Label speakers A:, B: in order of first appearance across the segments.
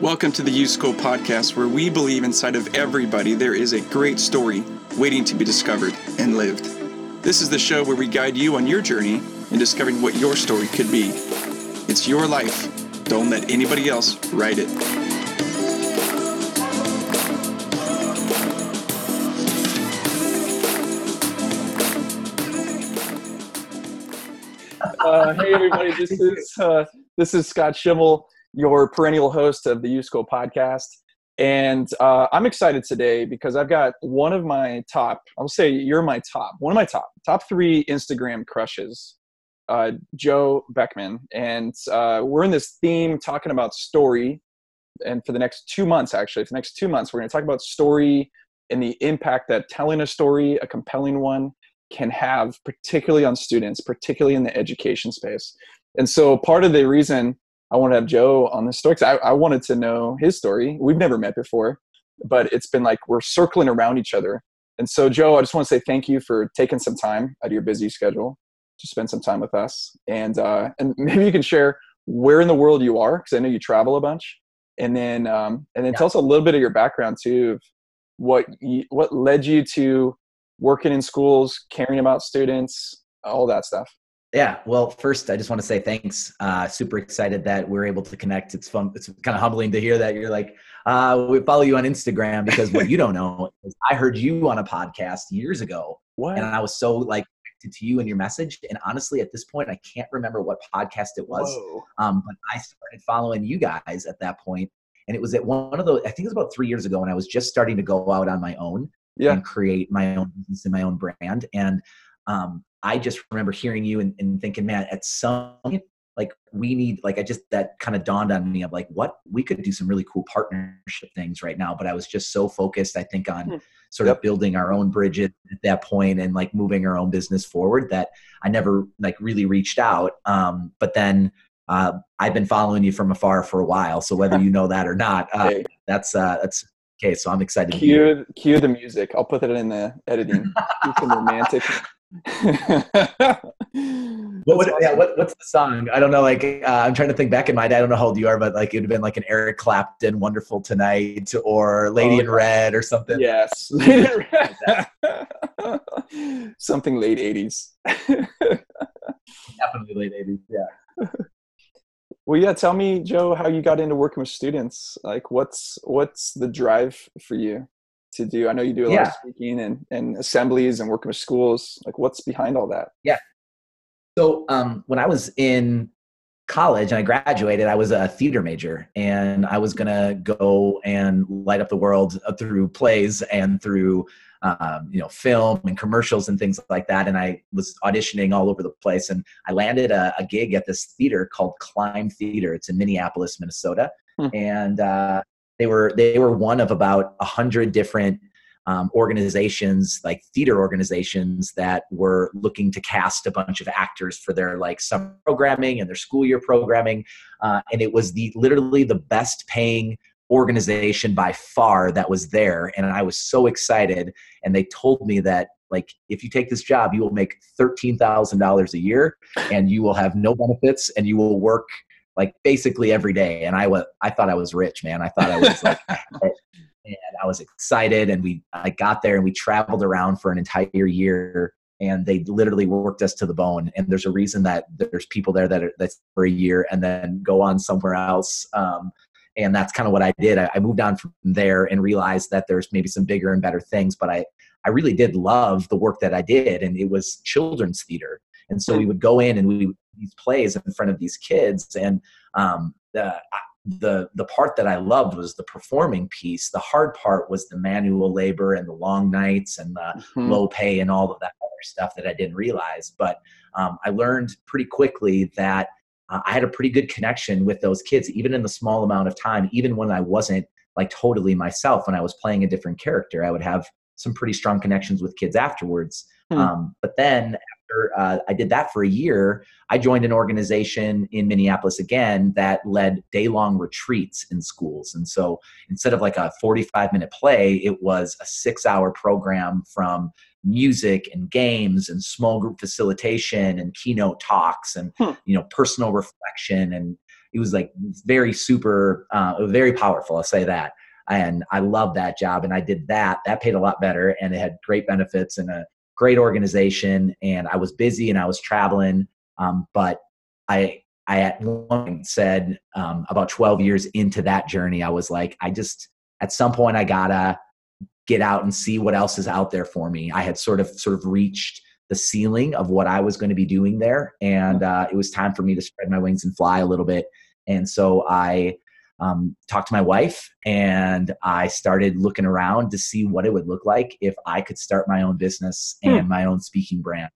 A: Welcome to the U School podcast, where we believe inside of everybody there is a great story waiting to be discovered and lived. This is the show where we guide you on your journey in discovering what your story could be. It's your life. Don't let anybody else write it. Uh, hey everybody, this is uh, this is Scott Schimmel your perennial host of the U School podcast. And uh, I'm excited today because I've got one of my top, I'll say you're my top, one of my top, top three Instagram crushes, uh, Joe Beckman. And uh, we're in this theme talking about story. And for the next two months, actually, for the next two months, we're going to talk about story and the impact that telling a story, a compelling one, can have, particularly on students, particularly in the education space. And so part of the reason I want to have Joe on the story because I, I wanted to know his story. We've never met before, but it's been like we're circling around each other. And so, Joe, I just want to say thank you for taking some time out of your busy schedule to spend some time with us. And uh, and maybe you can share where in the world you are because I know you travel a bunch. And then um, and then yeah. tell us a little bit of your background too, of what you, what led you to working in schools, caring about students, all that stuff.
B: Yeah. Well, first, I just want to say thanks. Uh, super excited that we're able to connect. It's fun. It's kind of humbling to hear that you're like, uh, we follow you on Instagram because what you don't know is I heard you on a podcast years ago. What? And I was so like connected to you and your message. And honestly, at this point, I can't remember what podcast it was. Um, but I started following you guys at that point, And it was at one of those, I think it was about three years ago when I was just starting to go out on my own yeah. and create my own business and my own brand. And um, I just remember hearing you and, and thinking, man, at some like we need like I just that kind of dawned on me of like what we could do some really cool partnership things right now. But I was just so focused, I think, on hmm. sort yep. of building our own bridges at that point and like moving our own business forward that I never like really reached out. Um, but then uh, I've been following you from afar for a while. So whether you know that or not, uh, hey. that's uh, that's okay. So I'm excited.
A: Cue cue the music. I'll put it in the editing. some romantic
B: what, what, yeah, what, what's the song? I don't know. Like, uh, I'm trying to think back in my day. I don't know how old you are, but like, it'd have been like an Eric Clapton, "Wonderful Tonight," or "Lady oh, in Red" or something.
A: Yes, something late '80s.
B: Definitely late '80s. Yeah.
A: Well, yeah. Tell me, Joe, how you got into working with students. Like, what's what's the drive for you? To do? I know you do a yeah. lot of speaking and, and assemblies and working with schools. Like, what's behind all that?
B: Yeah. So um, when I was in college and I graduated, I was a theater major, and I was gonna go and light up the world uh, through plays and through um, you know film and commercials and things like that. And I was auditioning all over the place, and I landed a, a gig at this theater called Climb Theater. It's in Minneapolis, Minnesota, hmm. and uh, they were they were one of about a hundred different um, organizations like theater organizations that were looking to cast a bunch of actors for their like summer programming and their school year programming uh, and it was the literally the best paying organization by far that was there and i was so excited and they told me that like if you take this job you will make $13000 a year and you will have no benefits and you will work like basically every day. And I was, I thought I was rich, man. I thought I was like, and I was excited. And we, I got there and we traveled around for an entire year and they literally worked us to the bone. And there's a reason that there's people there that are, that's for a year and then go on somewhere else. Um, and that's kind of what I did. I, I moved on from there and realized that there's maybe some bigger and better things, but I, I really did love the work that I did, and it was children's theater. And so we would go in and we these plays in front of these kids, and um, the the the part that I loved was the performing piece. The hard part was the manual labor and the long nights and the mm-hmm. low pay and all of that other stuff that I didn't realize. But um, I learned pretty quickly that uh, I had a pretty good connection with those kids, even in the small amount of time, even when I wasn't like totally myself. When I was playing a different character, I would have some pretty strong connections with kids afterwards. Hmm. Um, but then after uh, I did that for a year, I joined an organization in Minneapolis again that led day long retreats in schools. And so instead of like a 45 minute play, it was a six hour program from music and games and small group facilitation and keynote talks and hmm. you know personal reflection and it was like very super, uh, very powerful. I'll say that. And I loved that job, and I did that. That paid a lot better, and it had great benefits and a great organization. And I was busy and I was traveling, um, but I I at one point said um, about 12 years into that journey, I was like, I just at some point I gotta get out and see what else is out there for me. I had sort of sort of reached the ceiling of what I was going to be doing there, and uh, it was time for me to spread my wings and fly a little bit. And so I um, talked to my wife, and I started looking around to see what it would look like if I could start my own business hmm. and my own speaking brand.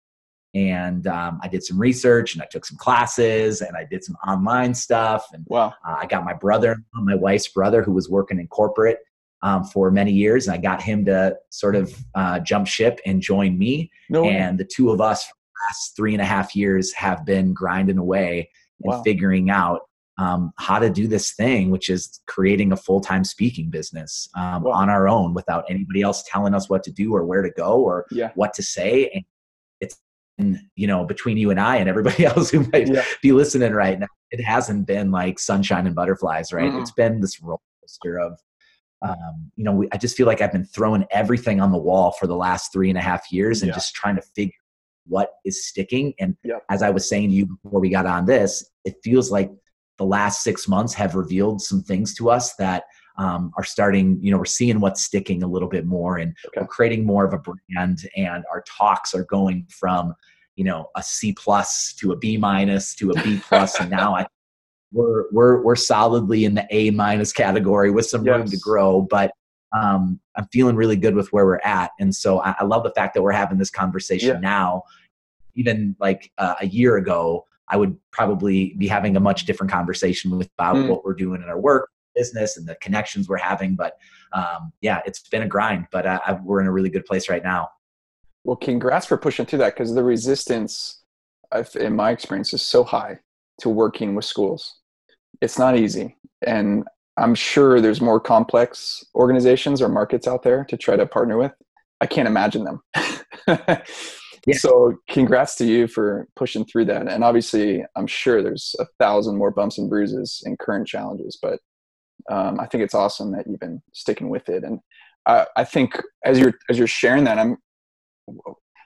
B: And um, I did some research, and I took some classes, and I did some online stuff. And
A: wow.
B: uh, I got my brother, my wife's brother, who was working in corporate um, for many years. And I got him to sort of uh, jump ship and join me. No and the two of us for the last three and a half years have been grinding away and wow. figuring out um, how to do this thing, which is creating a full time speaking business um, wow. on our own without anybody else telling us what to do or where to go or yeah. what to say. And it's, you know, between you and I and everybody else who might yeah. be listening right now, it hasn't been like sunshine and butterflies, right? Mm-hmm. It's been this roller coaster of um, you know, we, I just feel like I've been throwing everything on the wall for the last three and a half years and yeah. just trying to figure what is sticking. And as I was saying to you before we got on this, it feels like the last six months have revealed some things to us that um, are starting, you know, we're seeing what's sticking a little bit more and okay. we're creating more of a brand and our talks are going from, you know, a C plus to a B minus to a B plus. and now I we're we're we're solidly in the A minus category with some yes. room to grow, but um, I'm feeling really good with where we're at, and so I, I love the fact that we're having this conversation yeah. now. Even like uh, a year ago, I would probably be having a much different conversation with about mm. what we're doing in our work, business, and the connections we're having. But um, yeah, it's been a grind, but uh, I, we're in a really good place right now.
A: Well, congrats for pushing through that because the resistance, in my experience, is so high to working with schools it's not easy. And I'm sure there's more complex organizations or markets out there to try to partner with. I can't imagine them. yeah. So, congrats to you for pushing through that. And obviously, I'm sure there's a thousand more bumps and bruises and current challenges, but um, I think it's awesome that you've been sticking with it. And I, I think as you're as you're sharing that, I'm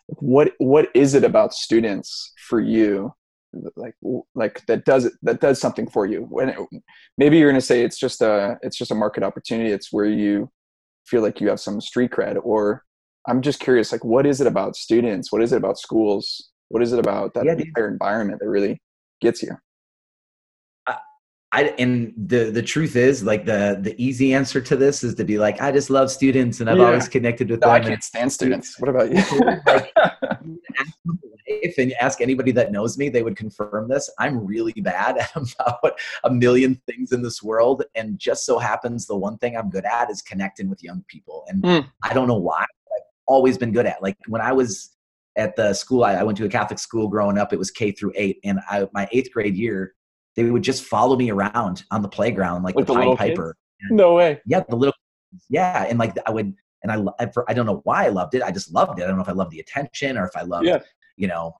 A: what what is it about students for you like like that does it that does something for you when it, maybe you're going to say it's just a it's just a market opportunity it's where you feel like you have some street cred or i'm just curious like what is it about students what is it about schools what is it about that yeah, entire environment that really gets you
B: I and the the truth is like the the easy answer to this is to be like I just love students and I've yeah. always connected with
A: no,
B: them. I
A: can't stand students. What about you? like,
B: if and ask anybody that knows me, they would confirm this. I'm really bad about a million things in this world, and just so happens the one thing I'm good at is connecting with young people, and mm. I don't know why. Always been good at. Like when I was at the school, I, I went to a Catholic school growing up. It was K through eight, and I, my eighth grade year they would just follow me around on the playground like, like the, the Pied Piper.
A: no way.
B: Yeah, the little yeah, and like I would and I I don't know why I loved it. I just loved it. I don't know if I loved the attention or if I loved yeah. you know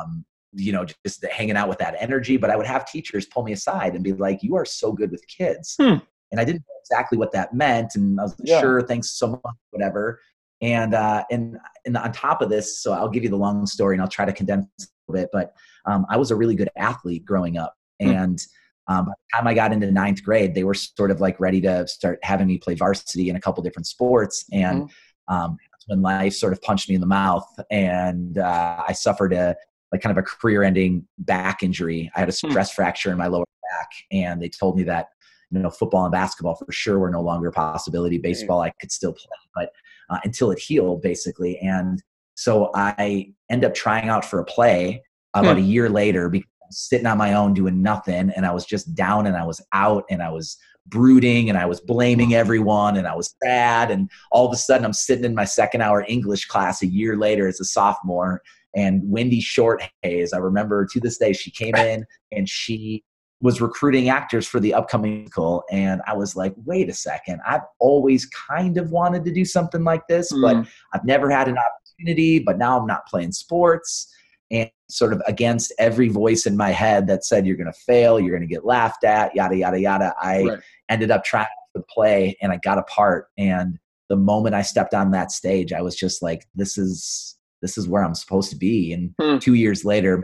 B: um, you know just hanging out with that energy. But I would have teachers pull me aside and be like, "You are so good with kids," hmm. and I didn't know exactly what that meant. And I was like, yeah. "Sure, thanks so much, whatever." And uh, and and on top of this, so I'll give you the long story and I'll try to condense a little bit. But um, I was a really good athlete growing up, Hmm. And um, by the time I got into ninth grade, they were sort of like ready to start having me play varsity in a couple different sports. And mm-hmm. um, that's when life sort of punched me in the mouth, and uh, I suffered a like kind of a career-ending back injury. I had a hmm. stress fracture in my lower back, and they told me that you know football and basketball for sure were no longer a possibility. Baseball I could still play, but uh, until it healed, basically. And so I end up trying out for a play about mm-hmm. a year later because sitting on my own doing nothing and I was just down and I was out and I was brooding and I was blaming everyone and I was sad and all of a sudden I'm sitting in my second hour English class a year later as a sophomore and Wendy Shorthays I remember to this day she came in and she was recruiting actors for the upcoming musical and I was like wait a second I've always kind of wanted to do something like this mm. but I've never had an opportunity but now I'm not playing sports and sort of against every voice in my head that said you're going to fail, you're going to get laughed at, yada yada yada. I right. ended up trying to play, and I got a part. And the moment I stepped on that stage, I was just like, "This is this is where I'm supposed to be." And hmm. two years later,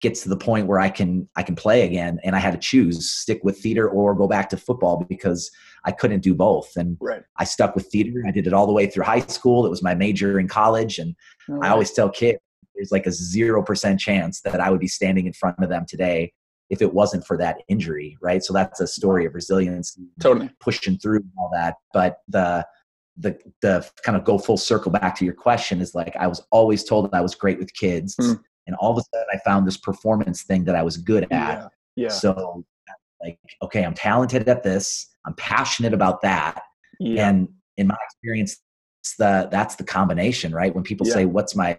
B: gets to the point where I can I can play again, and I had to choose stick with theater or go back to football because I couldn't do both. And
A: right.
B: I stuck with theater. I did it all the way through high school. It was my major in college, and I always tell kids there's like a zero percent chance that I would be standing in front of them today if it wasn't for that injury, right? So that's a story of resilience,
A: totally
B: pushing through all that. But the the the kind of go full circle back to your question is like I was always told that I was great with kids. Mm and all of a sudden I found this performance thing that I was good at.
A: Yeah. yeah.
B: So like, okay, I'm talented at this. I'm passionate about that.
A: Yeah.
B: And in my experience, the that's the combination, right? When people yeah. say, "What's my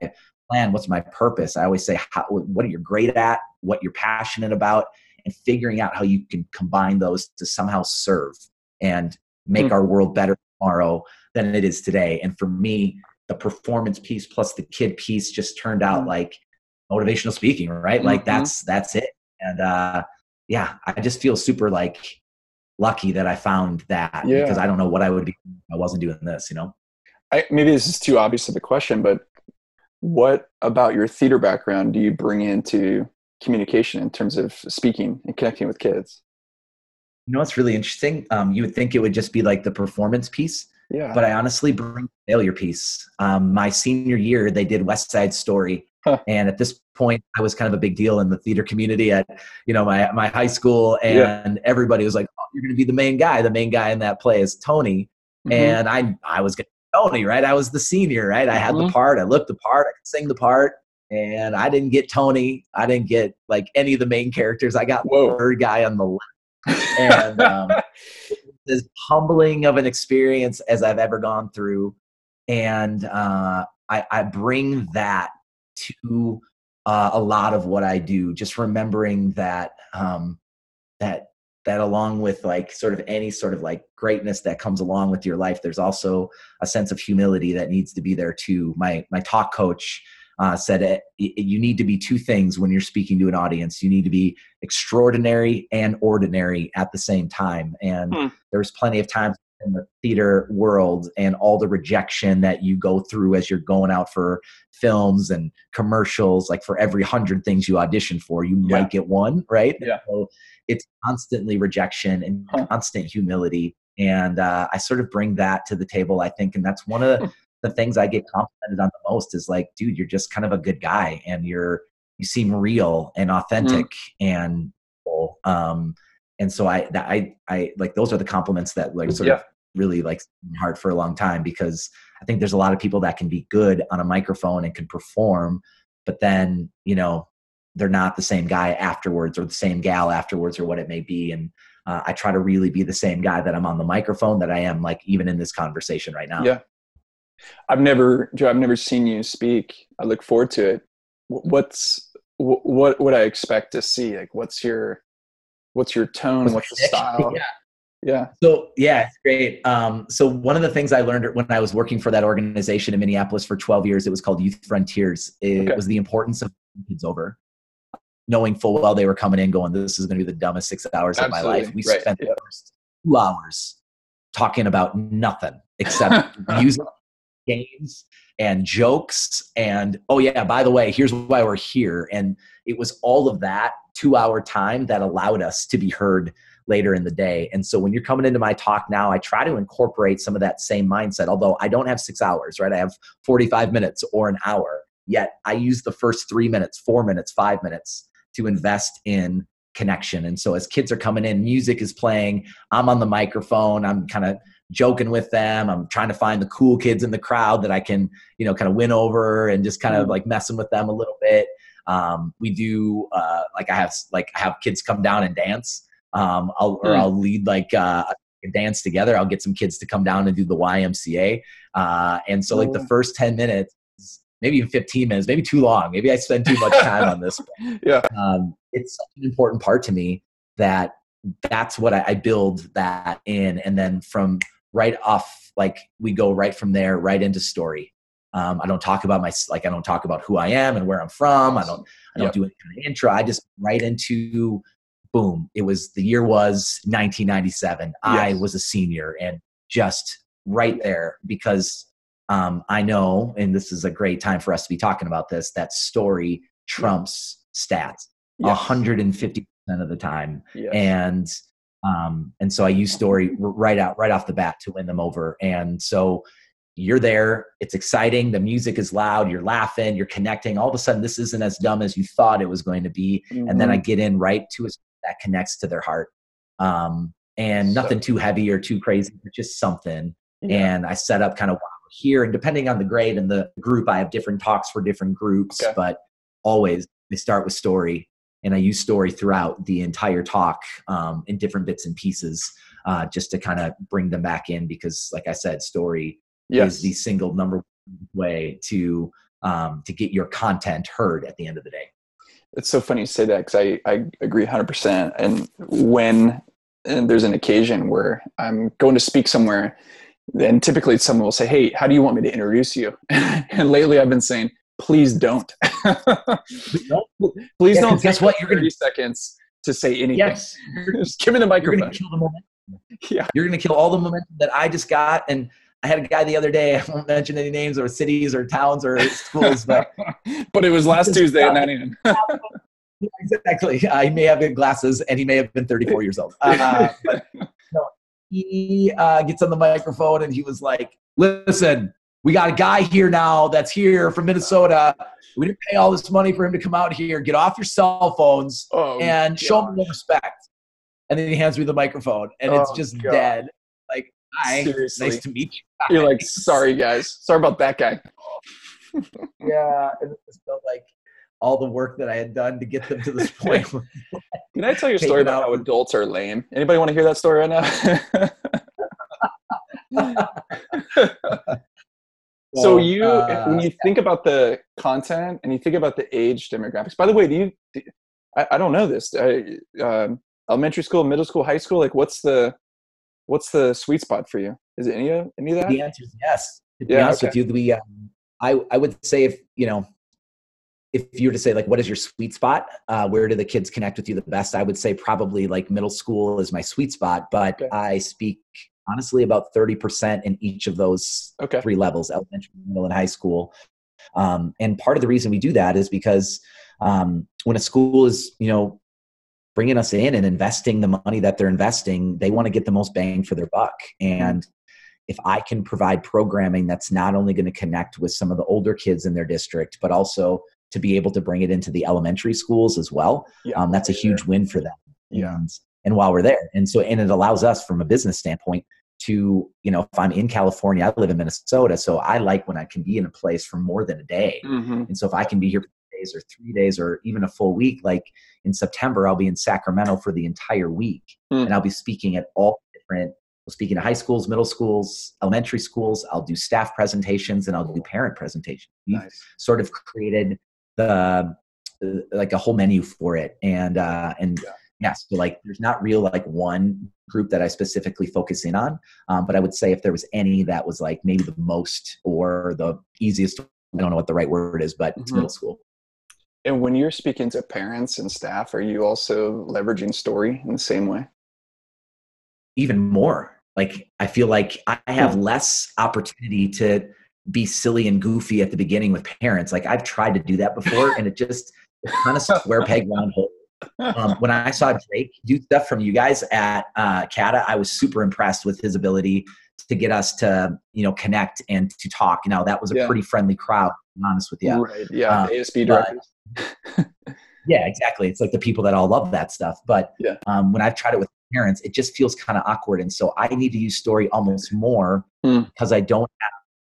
B: plan? What's my purpose?" I always say, how, "What are you great at? What you're passionate about?" And figuring out how you can combine those to somehow serve and make mm-hmm. our world better tomorrow than it is today. And for me, the performance piece plus the kid piece just turned out mm-hmm. like motivational speaking, right? Like mm-hmm. that's that's it. And uh yeah, I just feel super like lucky that I found that yeah. because I don't know what I would be if I wasn't doing this, you know.
A: I, maybe this is too obvious of a question, but what about your theater background do you bring into communication in terms of speaking and connecting with kids?
B: You know, it's really interesting. Um, you would think it would just be like the performance piece,
A: yeah.
B: But I honestly bring failure piece. Um, my senior year, they did West Side Story, huh. and at this point, I was kind of a big deal in the theater community at you know my my high school, and yeah. everybody was like, "Oh, you're going to be the main guy. The main guy in that play is Tony." Mm-hmm. And I I was getting Tony, right? I was the senior, right? I had mm-hmm. the part. I looked the part. I could sing the part. And I didn't get Tony. I didn't get like any of the main characters. I got Whoa. the third guy on the left. And um, as humbling of an experience as I've ever gone through. And uh, I, I, bring that to uh, a lot of what I do, just remembering that um, that that along with like sort of any sort of like greatness that comes along with your life, there's also a sense of humility that needs to be there too. My my talk coach uh, said it, you need to be two things when you're speaking to an audience. You need to be extraordinary and ordinary at the same time. And hmm. there's plenty of times in the theater world and all the rejection that you go through as you're going out for films and commercials like for every hundred things you audition for you yeah. might get one right
A: yeah
B: so it's constantly rejection and constant humility and uh, i sort of bring that to the table i think and that's one of the, hmm the things I get complimented on the most is like, dude, you're just kind of a good guy and you're you seem real and authentic mm-hmm. and um and so I that I I like those are the compliments that like sort yeah. of really like hard for a long time because I think there's a lot of people that can be good on a microphone and can perform, but then you know they're not the same guy afterwards or the same gal afterwards or what it may be and uh, i try to really be the same guy that i'm on the microphone that i am like even in this conversation right now
A: yeah I've never, Joe, I've never seen you speak. I look forward to it. What's what would I expect to see? Like, what's your what's your tone? What's the style?
B: Yeah.
A: Yeah.
B: So yeah, it's great. Um, so one of the things I learned when I was working for that organization in Minneapolis for 12 years, it was called Youth Frontiers. It okay. was the importance of kids over, knowing full well they were coming in, going, "This is going to be the dumbest six hours Absolutely. of my life." We right. spent yeah. the first two hours talking about nothing except music games and jokes and oh yeah by the way here's why we're here. And it was all of that two hour time that allowed us to be heard later in the day. And so when you're coming into my talk now i try to incorporate some of that same mindset although i don't have six hours right? I have 45 minutes or an hour. Yet i use the first three minutes four minutes five minutes to invest in connection. And so as kids are coming in music is playing i'm on the microphone i'm kind of joking with them. I'm trying to find the cool kids in the crowd that I can, you know, kind of win over and just kind of mm. like messing with them a little bit. Um, we do uh, like I have like I have kids come down and dance, um, I'll, or mm. I'll lead like uh, a dance together. I'll get some kids to come down and do the YMCA, uh, and so like the first ten minutes, maybe even fifteen minutes, maybe too long. Maybe I spend too much time on this.
A: yeah,
B: um, it's an important part to me that that's what I, I build that in, and then from right off like we go right from there right into story Um, I don't talk about my like I don't talk about who I am and where I'm from. I don't I don't yep. do any kind of intro. I just right into boom. It was the year was 1997. Yes. I was a senior and just right there because um, I know, and this is a great time for us to be talking about this. That story trumps stats, yes. 150 percent of the time, yes. and um, and so I use story right out right off the bat to win them over. And so you're there, it's exciting, the music is loud, you're laughing, you're connecting. All of a sudden, this isn't as dumb as you thought it was going to be, mm-hmm. and then I mm-hmm. get in right to it that connects to their heart. Um, and nothing too heavy or too crazy, but just something. Yeah. And I set up kind of here, and depending on the grade and the group, I have different talks for different groups, okay. but always they start with story. And I use story throughout the entire talk um, in different bits and pieces uh, just to kind of bring them back in because, like I said, story yes. is the single number one way to um, to get your content heard at the end of the day.
A: It's so funny you say that because I, I agree 100% and when and there's an occasion where i'm going to speak somewhere then typically someone will say hey how do you want me to introduce you? And lately i've been saying please don't please yeah, don't
B: guess what you're
A: gonna be seconds to say anything
B: yes
A: just give me the microphone you're gonna
B: kill the momentum yeah you're gonna kill all the momentum that i just got and I had a guy the other day. I won't mention any names or cities or towns or schools, but
A: but it was last Tuesday at 9 a.m.
B: exactly. Uh, he may have good glasses and he may have been 34 years old. Uh, but no, he uh, gets on the microphone and he was like, "Listen, we got a guy here now that's here from Minnesota. We didn't pay all this money for him to come out here. Get off your cell phones oh, and God. show him the respect." And then he hands me the microphone, and oh, it's just God. dead. Like, hi, Seriously. nice to meet you.
A: You're like, sorry guys, sorry about that guy.
B: yeah, and it just felt like all the work that I had done to get them to this point.
A: Can I tell you a story about how adults are lame? Anybody want to hear that story right now? so you, uh, when you think about the content and you think about the age demographics. By the way, do you? Do, I, I, don't know this. I, uh, elementary school, middle school, high school. Like, what's the what's the sweet spot for you? Is it any of any of that?
B: The answer is yes. To be yeah, honest okay. with you, we um, I I would say if you know if you were to say like what is your sweet spot uh, where do the kids connect with you the best i would say probably like middle school is my sweet spot but okay. i speak honestly about 30% in each of those okay. three levels elementary middle and high school um, and part of the reason we do that is because um, when a school is you know bringing us in and investing the money that they're investing they want to get the most bang for their buck and if I can provide programming that's not only going to connect with some of the older kids in their district, but also to be able to bring it into the elementary schools as well, yeah, um, that's a huge win for them.
A: Yeah.
B: And, and while we're there, and so and it allows us from a business standpoint to you know if I'm in California, I live in Minnesota, so I like when I can be in a place for more than a day. Mm-hmm. And so if I can be here for days or three days or even a full week, like in September, I'll be in Sacramento for the entire week, mm. and I'll be speaking at all different I'll speak in high schools, middle schools, elementary schools. I'll do staff presentations and I'll do parent presentations. We've nice. sort of created the like a whole menu for it, and uh, and yeah. Yeah. so like there's not real like one group that I specifically focus in on, um, but I would say if there was any that was like maybe the most or the easiest, I don't know what the right word is, but mm-hmm. middle school.
A: And when you're speaking to parents and staff, are you also leveraging story in the same way?
B: Even more like i feel like i have hmm. less opportunity to be silly and goofy at the beginning with parents like i've tried to do that before and it just kind of square peg round hole um, when i saw drake do stuff from you guys at uh, CADA, i was super impressed with his ability to get us to you know connect and to talk now that was a yeah. pretty friendly crowd to be honest with you
A: right yeah um, asb directors
B: yeah exactly it's like the people that all love that stuff but
A: yeah.
B: um, when i've tried it with parents, it just feels kind of awkward. And so I need to use story almost more mm. because I don't have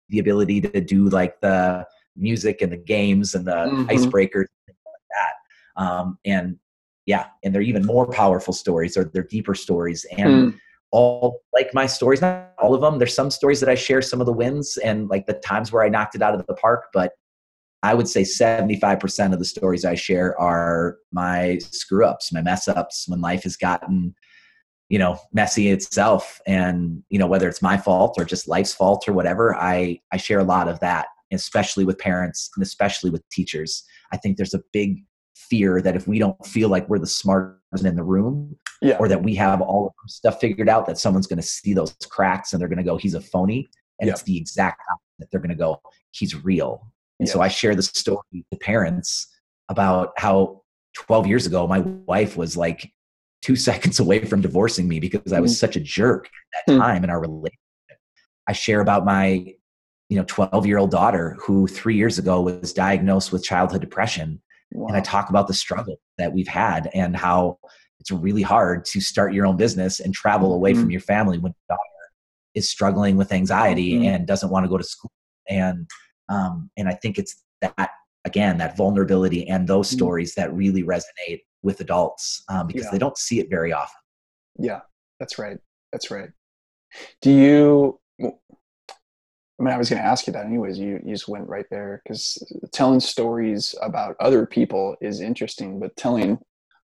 B: the ability to do like the music and the games and the mm-hmm. icebreakers and like that. Um, and yeah, and they're even more powerful stories or they're deeper stories. And mm. all like my stories, not all of them. There's some stories that I share some of the wins and like the times where I knocked it out of the park, but I would say 75% of the stories I share are my screw ups, my mess ups when life has gotten you know messy itself and you know whether it's my fault or just life's fault or whatever i i share a lot of that especially with parents and especially with teachers. I think there's a big fear that if we don't feel like we're the smartest in the room
A: Yeah.
B: or that we have all of our stuff figured out, that someone's going to see those cracks and they're going to go, he's a phoney. And
A: Yeah.
B: it's the exact opposite. That they're going to go, he's real. And so I share the story to parents about how 12 years ago, my wife was like two seconds away from divorcing me because I was
A: Mm.
B: such a jerk at that
A: Mm.
B: time in our relationship. I share about my, you know, 12 year old daughter who three years ago was diagnosed with childhood depression.
A: Wow.
B: And I talk about the struggle that we've had and how it's really hard to start your own business and travel away from
A: Mhm.
B: your family when your daughter is struggling with anxiety
A: Mhm.
B: and doesn't want to go to school. And um, and I think it's that again that vulnerability and those
A: Mhm.
B: stories that really resonate with adults um, because
A: Yeah.
B: they don't see it very often.
A: Yeah, that's right. That's right. Do you? I mean, I was going to ask you that anyways. You you just went right there because telling stories about other people is interesting, but telling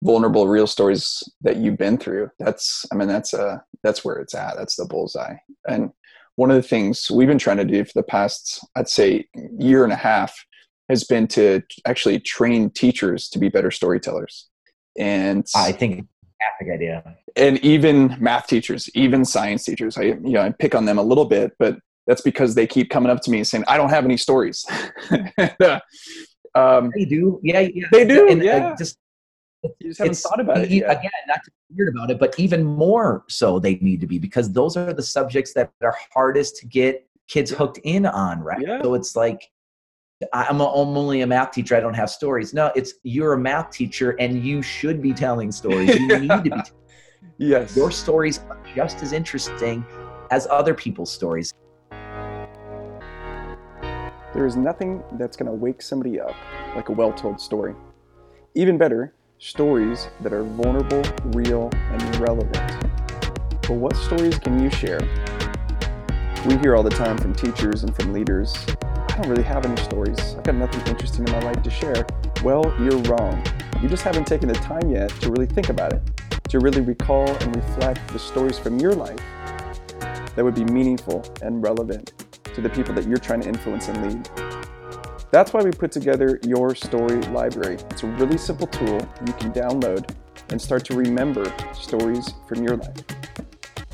A: vulnerable, real stories that you've been through that's I mean that's a, that's where it's at. That's the bullseye. And one of the things we've been trying to do for the past, I'd say, year and a half, has been to actually train teachers to be better storytellers. And
B: I think it's a fantastic idea.
A: and even math teachers, even science teachers, I you know I pick on them a little bit, but that's because they keep coming up to me and saying I don't have any stories. um,
B: They do, yeah, yeah.
A: They do,
B: And, uh,
A: yeah.
B: just
A: you just haven't
B: it's
A: thought about it yet.
B: again not to be weird about it but even more so they need to be because those are the subjects that are hardest to get kids hooked in on right
A: Yeah.
B: so it's like I- I'm, a, I'm only a math teacher i don't have stories no it's you're a math teacher and you should be telling stories you need to be
A: Yes.
B: your stories are just as interesting as other people's stories
A: There is nothing that's going to wake somebody up like a well told story. Even better, stories that are vulnerable, real, and relevant. But what stories can you share? We hear all the time from teachers and from leaders I don't really have any stories. I've got nothing interesting in my life to share. Well, you're wrong. You just haven't taken the time yet to really think about it, to really recall and reflect the stories from your life that would be meaningful and relevant to the people that you're trying to influence and lead. That's why we put together Your Story Library. It's a really simple tool you can download and start to remember stories from your life.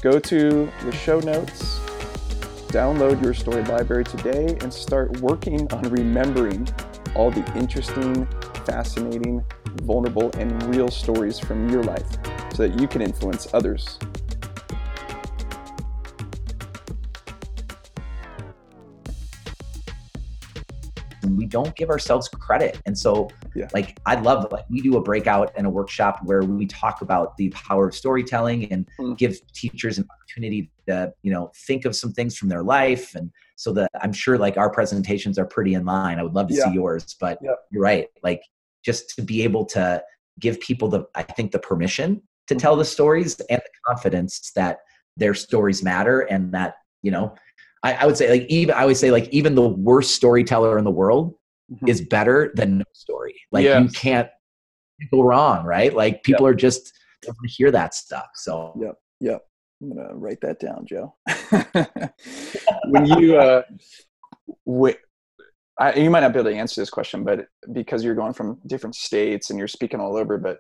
A: Go to the show notes, download Your Story Library today, and start working on remembering all the interesting, fascinating, vulnerable, and real stories from your life so that you can influence others.
B: Don't give ourselves credit. And so,
A: Yeah.
B: like, I love like we do a breakout and a workshop where we talk about the power of storytelling and
A: Mm.
B: give teachers an opportunity to, you know, think of some things from their life. And so that I'm sure like our presentations are pretty in line. I would love to
A: Yeah.
B: see yours, but
A: Yeah.
B: you're right. Like, just to be able to give people the, I think, the permission to tell the stories and the confidence that their stories matter and that, you know, I, I would say like even I would say like even the worst storyteller in the world
A: Mhm.
B: is better than no story. Like you can't go wrong, right? Like people are just to hear that stuff. So
A: Yep. Yep. I'm gonna write that down, Joe. when you, uh, wh- I, you might not be able to answer this question, but because you're going from different states and you're speaking all over, but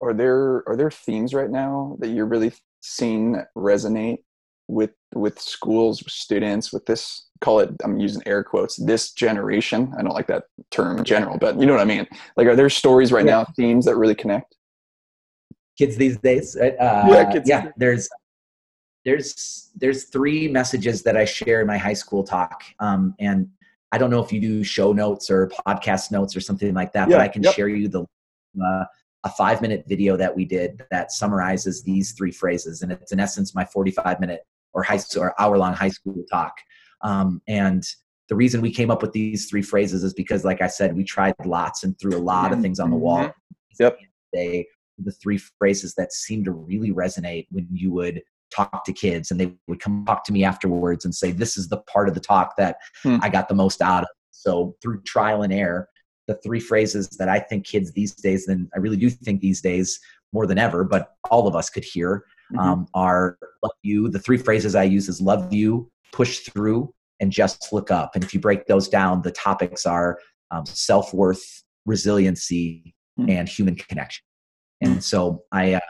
A: are there are there themes right now that you're really seeing resonate with with schools, with students, with this call it I'm using air quotes this generation. I don't like that term in general, but you know what I mean. Like, are there stories right
B: Yeah.
A: now, themes that really connect?
B: kids these days, right? uh,
A: Yeah, kids
B: yeah. There's there's there's three messages that I share in my high school talk, um, and I don't know if you do show notes or podcast notes or something like that,
A: Yeah,
B: but I can
A: yep.
B: share you the uh, a five minute video that we did that summarizes these three phrases, and it's in essence my 45 minute or high or hour long high school talk. Um, and the reason we came up with these three phrases is because, like I said, we tried lots and threw a lot of things on the wall.
A: Mhm. Yep.
B: They the three phrases that seemed to really resonate when you would talk to kids and they would come talk to me afterwards and say this is the part of the talk that
A: Hmm.
B: i got the most out of so through trial and error the three phrases that i think kids these days and i really do think these days more than ever but all of us could hear
A: Mhm.
B: um, are love you the three phrases i use is love you push through and just look up. And if you break those down, the topics are um, self worth, resiliency, mm. and human connection. And so I, uh,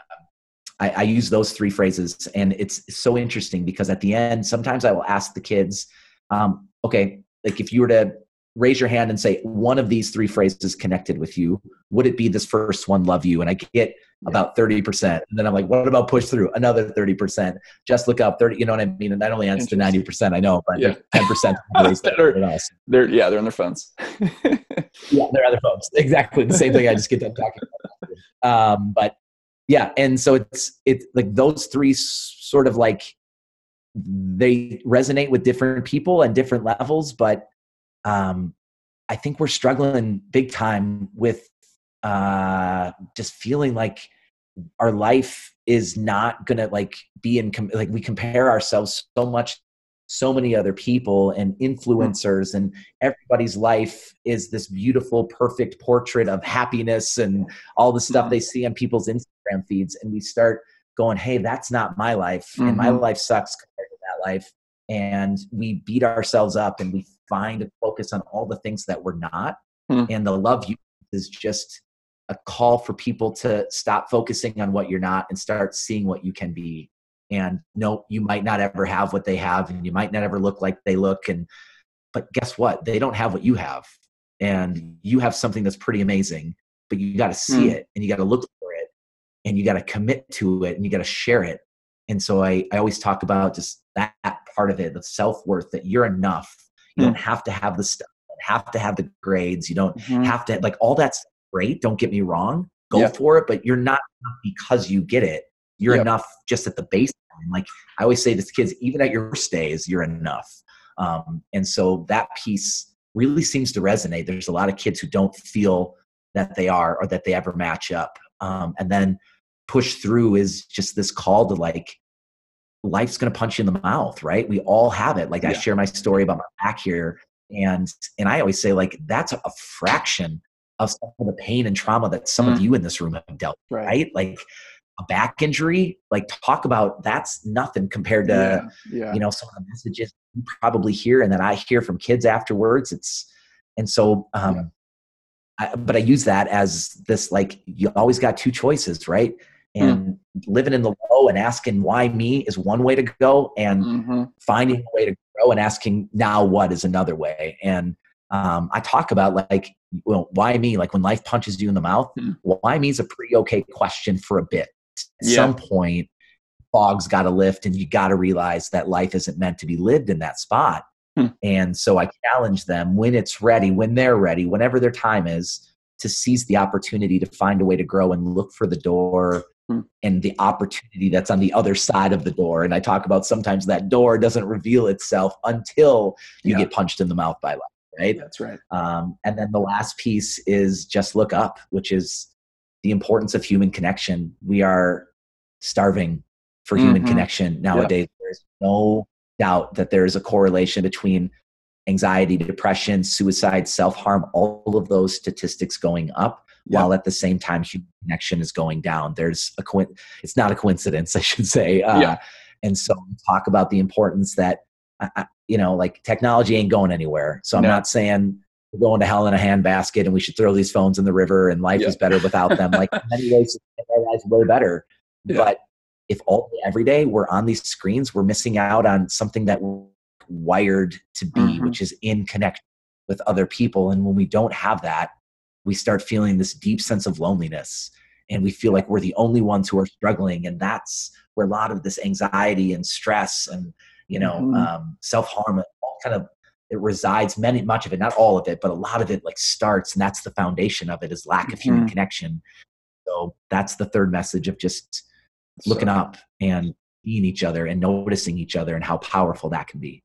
B: I, I use those three phrases, and it's so interesting because at the end, sometimes I will ask the kids, um, okay, like if you were to raise your hand and say one of these three phrases connected with you would it be this first one love you and i get about 30% and then i'm like what about push through? Another 30% just look up 30 you know what i mean? And that only answers to 90% i know but yeah. 10%
A: they're, they're, yeah they're on their phones.
B: Yeah they're on their phones. Exactly the same thing i just get them talking about. Um, but yeah and so it's it's like those three sort of like they resonate with different people and different levels but um, I think we're struggling big time with uh, just feeling like our life is not gonna like be in com- like we compare ourselves so much so many other people and hmm. influencers and everybody's life is this beautiful perfect portrait of happiness and all the stuff hmm. they see on people's instagram feeds and we start going hey that's not my life mm-hmm. and my mm-hmm. life sucks compared to that life and we beat ourselves up and we find a focus on all the things that we're not hmm. and the love you is just a call for people to stop focusing on what you're not and start seeing what you can be. And no you might not ever have what they have and you might not ever look like they look and but guess what? They don't have what you have. And you have something that's pretty amazing but you got to see hmm. it and you got to look for it and you got to commit to it and you got to share it. And so I, I always talk about just that part of it the self-worth that you're enough. You mm. don't have to have the stuff. You don't have to have the grades. You don't mm-hmm. have to like all that's great don't get me wrong go yep. for it but you're not because you get it. You're yep. enough just at the baseline. Like i always say to kids even at your worst days you're enough. Um, and so that piece really seems to resonate. There's a lot of kids who don't feel that they are or that they ever match up. Um, and then push through is just this call to like life's going to punch you in the mouth right? We all have it. Like yeah. i share my story about my back here and and i always say like that's a fraction of some of the pain and trauma that some mm. of you in this room have dealt with right. right. like a back injury like talk about that's nothing compared to yeah. Yeah. you know some of the messages you probably hear and that i hear from kids afterwards it's and so um I, but i use that as this like you always got two choices right Hmm. and mm. living in the low and asking why me is one way to go and mm-hmm. finding a way to grow and asking now what is another way and um, i talk about like well why me like when life punches you in the mouth mm. why me is a pretty okay question for a bit at yeah. some point fog's got to lift and you got to realize that life isn't meant to be lived in that spot mm. and so i challenge them when it's ready when they're ready whenever their time is to seize the opportunity to find a way to grow and look for the door Hmm. and the opportunity that's on the other side of the door. And I talk about sometimes that door doesn't reveal itself until you yeah. get punched in the mouth by life, right?
A: That's right.
B: Um, and then the last piece is just look up, which is the importance of human connection. We are starving for human mm-hmm. connection nowadays. Yeah. There's no doubt that there is a correlation between anxiety, depression, suicide, self harm, all of those statistics going up while at the same time human connection is going down. There's a co- it's not a coincidence, I should say. Uh, yeah. And so talk about the importance that uh, you know, like technology ain't going anywhere. So I'm no. not saying we're going to hell in a handbasket and we should throw these phones in the river and life yeah. is better without them. like many ways, our lives way better. Yeah. But if all every day we're on these screens, we're missing out on something that we're wired to be, mm-hmm. which is in connection with other people. And when we don't have that, we start feeling this deep sense of loneliness and we feel like we're the only ones who are struggling and that's where a lot of this anxiety and stress and you know mm-hmm. um, self-harm all kind of it resides many much of it not all of it but a lot of it like starts and that's the foundation of it is lack of human mm-hmm. connection so that's the third message of just looking so, up and seeing each other and noticing each other and how powerful that can be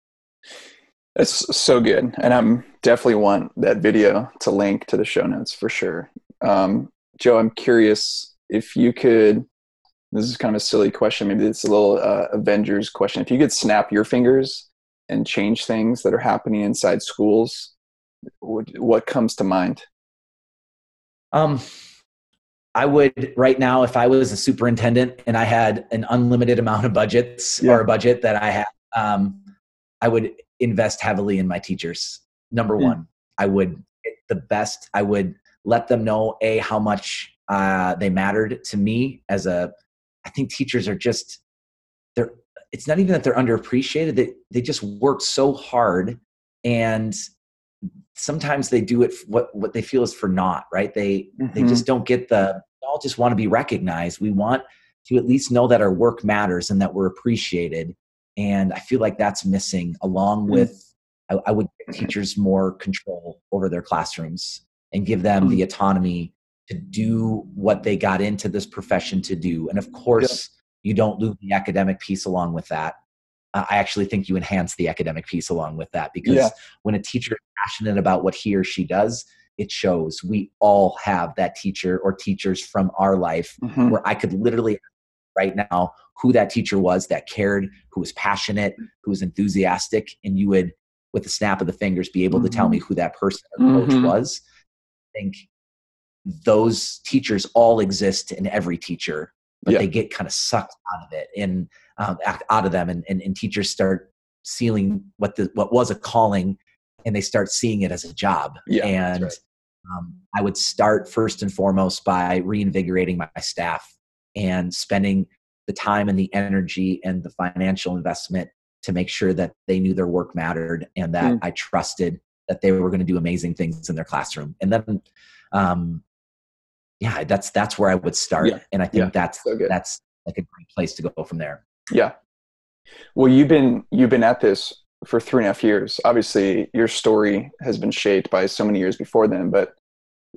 A: it's so good, and I'm definitely want that video to link to the show notes for sure. Um, Joe, I'm curious if you could. This is kind of a silly question. Maybe it's a little uh, Avengers question. If you could snap your fingers and change things that are happening inside schools, what, what comes to mind?
B: Um, I would right now, if I was a superintendent and I had an unlimited amount of budgets yeah. or a budget that I had, um, I would invest heavily in my teachers. Number mm. one, I would the best. I would let them know a how much uh, they mattered to me as a. I think teachers are just they're. It's not even that they're underappreciated. They they just work so hard, and sometimes they do it what what they feel is for naught. Right? They mm-hmm. they just don't get the. All just want to be recognized. We want to at least know that our work matters and that we're appreciated. And I feel like that's missing, along mm-hmm. with I, I would give teachers more control over their classrooms and give them the mm. autonomy to do what they got into this profession to do. And of course, you don't lose the academic piece along with that. Uh, I actually think you enhance the academic piece along with that because yeah. when a teacher is passionate about what he or she does, it shows. We all have that teacher or teachers from our life mm-hmm. where I could literally right now who that teacher was that cared, who was passionate, who was enthusiastic, and you would, with the snap of the fingers, be able mm-hmm. to tell me mm-hmm. who that person or coach mm-hmm. was. I think those teachers all exist in every teacher, but yeah. they get kind of sucked out of it and um, out of them, and, and, and teachers start sealing what the what was a calling, and they start seeing it as a job. Yeah, and right. um, I would start first and foremost by reinvigorating my staff and spending the time and the energy and the financial investment to make sure that they knew their work mattered and that mm. I trusted that they were going to do amazing things in their classroom. And then, um, yeah, that's that's where I would start, yeah. and I think yeah. that's so that's like a great place to go from there.
A: Yeah. Well, you've been you've been at this for three and a half years. Obviously, your story has been shaped by so many years before then. But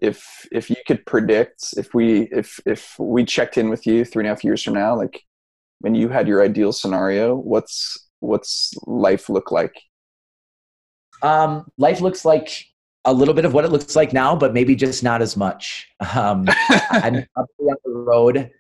A: if if you could predict, if we if if we checked in with you three and a half years from now, like when you had your ideal scenario, what's what's life look like?
B: Um, life looks like a little bit of what it looks like now, but maybe just not as much. Um, I'm probably on the road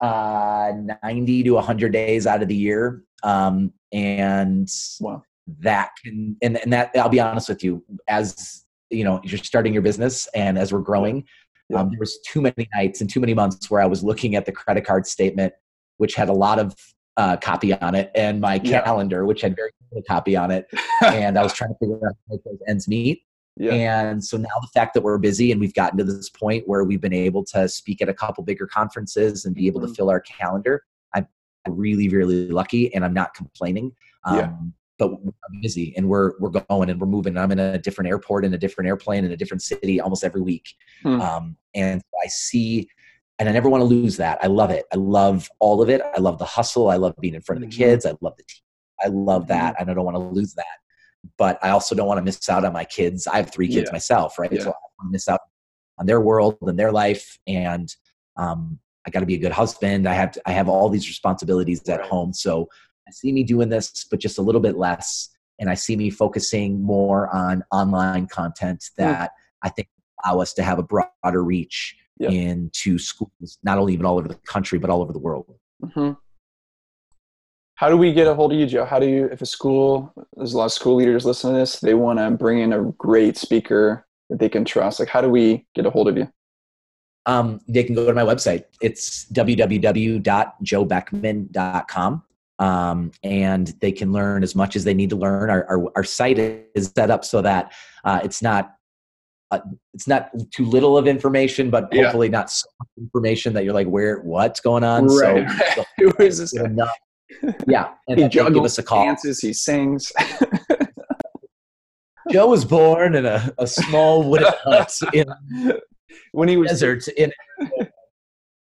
B: uh, 90 to 100 days out of the year. Um, and wow. that can, and, and that, I'll be honest with you, as you know, you're starting your business and as we're growing, yeah. um, there was too many nights and too many months where I was looking at the credit card statement, which had a lot of uh, copy on it, and my yeah. calendar, which had very little copy on it, and I was trying to figure out how to make those ends meet. Yeah. And so now the fact that we're busy and we've gotten to this point where we've been able to speak at a couple bigger conferences and be able mm-hmm. to fill our calendar, I'm really, really lucky and I'm not complaining. Um, yeah. But I'm busy and we're we're going and we're moving. I'm in a different airport in a different airplane in a different city almost every week. Hmm. Um, and I see and I never want to lose that. I love it. I love all of it. I love the hustle. I love being in front of the mm-hmm. kids. I love the team. I love that, mm-hmm. and I don't want to lose that but I also don't want to miss out on my kids. I have three kids yeah. myself, right? Yeah. So I want to miss out on their world and their life. And um, I got to be a good husband. I have to, I have all these responsibilities at home. So I see me doing this, but just a little bit less. And I see me focusing more on online content hmm. that. I think allow us to have a broader reach into schools, not only even all over the country, but all over the world. Mm-hmm
A: how do we get a hold of you joe how do you if a school there's a lot of school leaders listening to this they want to bring in a great speaker that they can trust like how do we get a hold of you
B: um, they can go to my website it's www.joebeckman.com um, and they can learn as much as they need to learn our, our, our site is set up so that uh, it's not uh, it's not too little of information, but hopefully yeah. not so much information that you're like, where, what's going on?
A: Right. So, so Who is this?
B: Enough, yeah,
A: and he juggles, give us a call. dances, he sings.
B: Joe was born in a, a small wooden hut in
A: when he was
B: desert in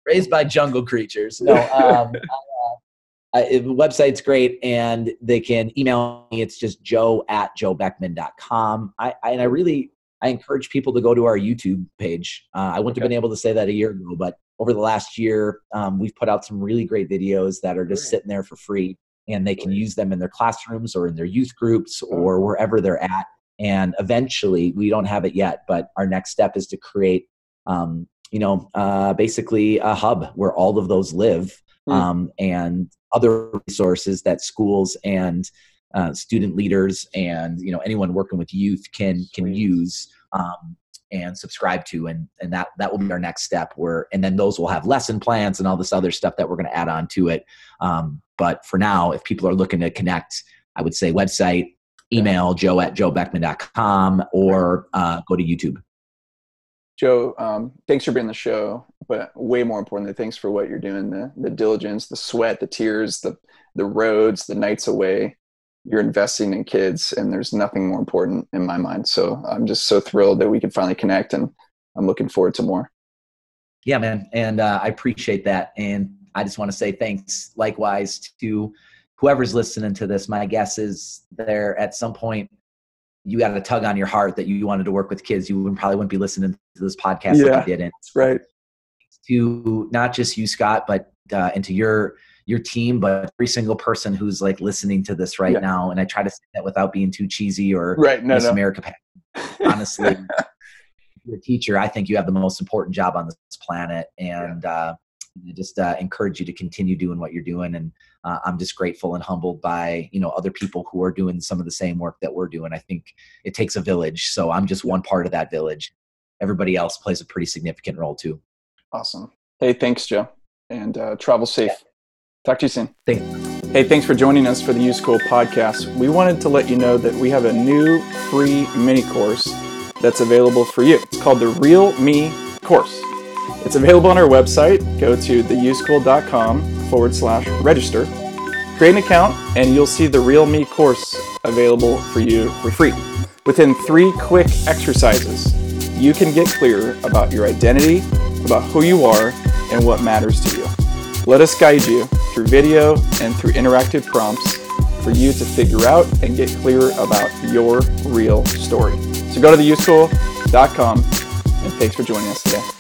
B: raised by jungle creatures. No, um, uh, the website's great, and they can email me. It's just joe at joebeckman.com. I, I and I really I encourage people to go to our YouTube page. Uh, I wouldn't okay. have been able to say that a year ago, but over the last year, um, we've put out some really great videos that are just sitting there for free and they can use them in their classrooms or in their youth groups oh. or wherever they're at. And eventually, we don't have it yet, but our next step is to create, um, you know, uh, basically a hub where all of those live hmm. um, and other resources that schools and uh, student leaders and you know anyone working with youth can can use um, and subscribe to and and that that will be our next step where and then those will have lesson plans and all this other stuff that we're going to add on to it um, but for now if people are looking to connect i would say website email joe at joebeckman.com or uh, go to YouTube.
A: Joe, um, thanks for being on the show, but way more importantly, thanks for what you're doing the, the diligence, the sweat, the tears, the, the roads, the nights away. You're investing in kids, and there's nothing more important in my mind. So I'm just so thrilled that we could finally connect, and I'm looking forward to more.
B: Yeah, man. And uh, I appreciate that. And I just want to say thanks likewise to whoever's listening to this. My guess is there at some point you got a tug on your heart that you wanted to work with kids. You probably wouldn't be listening to this podcast yeah, if you didn't.
A: Right.
B: To not just you, Scott, but uh, into your your team, but every single person who's like listening to this right yeah. now. And I try to say that without being too cheesy or
A: right. No,
B: Miss
A: no.
B: America. Honestly, your teacher, I think you have the most important job on this planet, and yeah. uh, I just uh, encourage you to continue doing what you're doing. And uh, I'm just grateful and humbled by you know other people who are doing some of the same work that we're doing. I think it takes a village, so I'm just one part of that village. Everybody else plays a pretty significant role too.
A: Awesome. Hey, thanks, Joe, and uh, travel safe. Yeah. Talk to you soon.
B: Thank
A: you. Hey, thanks for joining us for the U School podcast. We wanted to let you know that we have a new free mini course that's available for you. It's called the Real Me course. It's available on our website. Go to theuschool.com forward slash register. Create an account, and you'll see the Real Me course available for you for free. Within three quick exercises, you can get clear about your identity, about who you are, and what matters to you. Let us guide you through video and through interactive prompts for you to figure out and get clear about your real story. So go to theuschool.com and thanks for joining us today.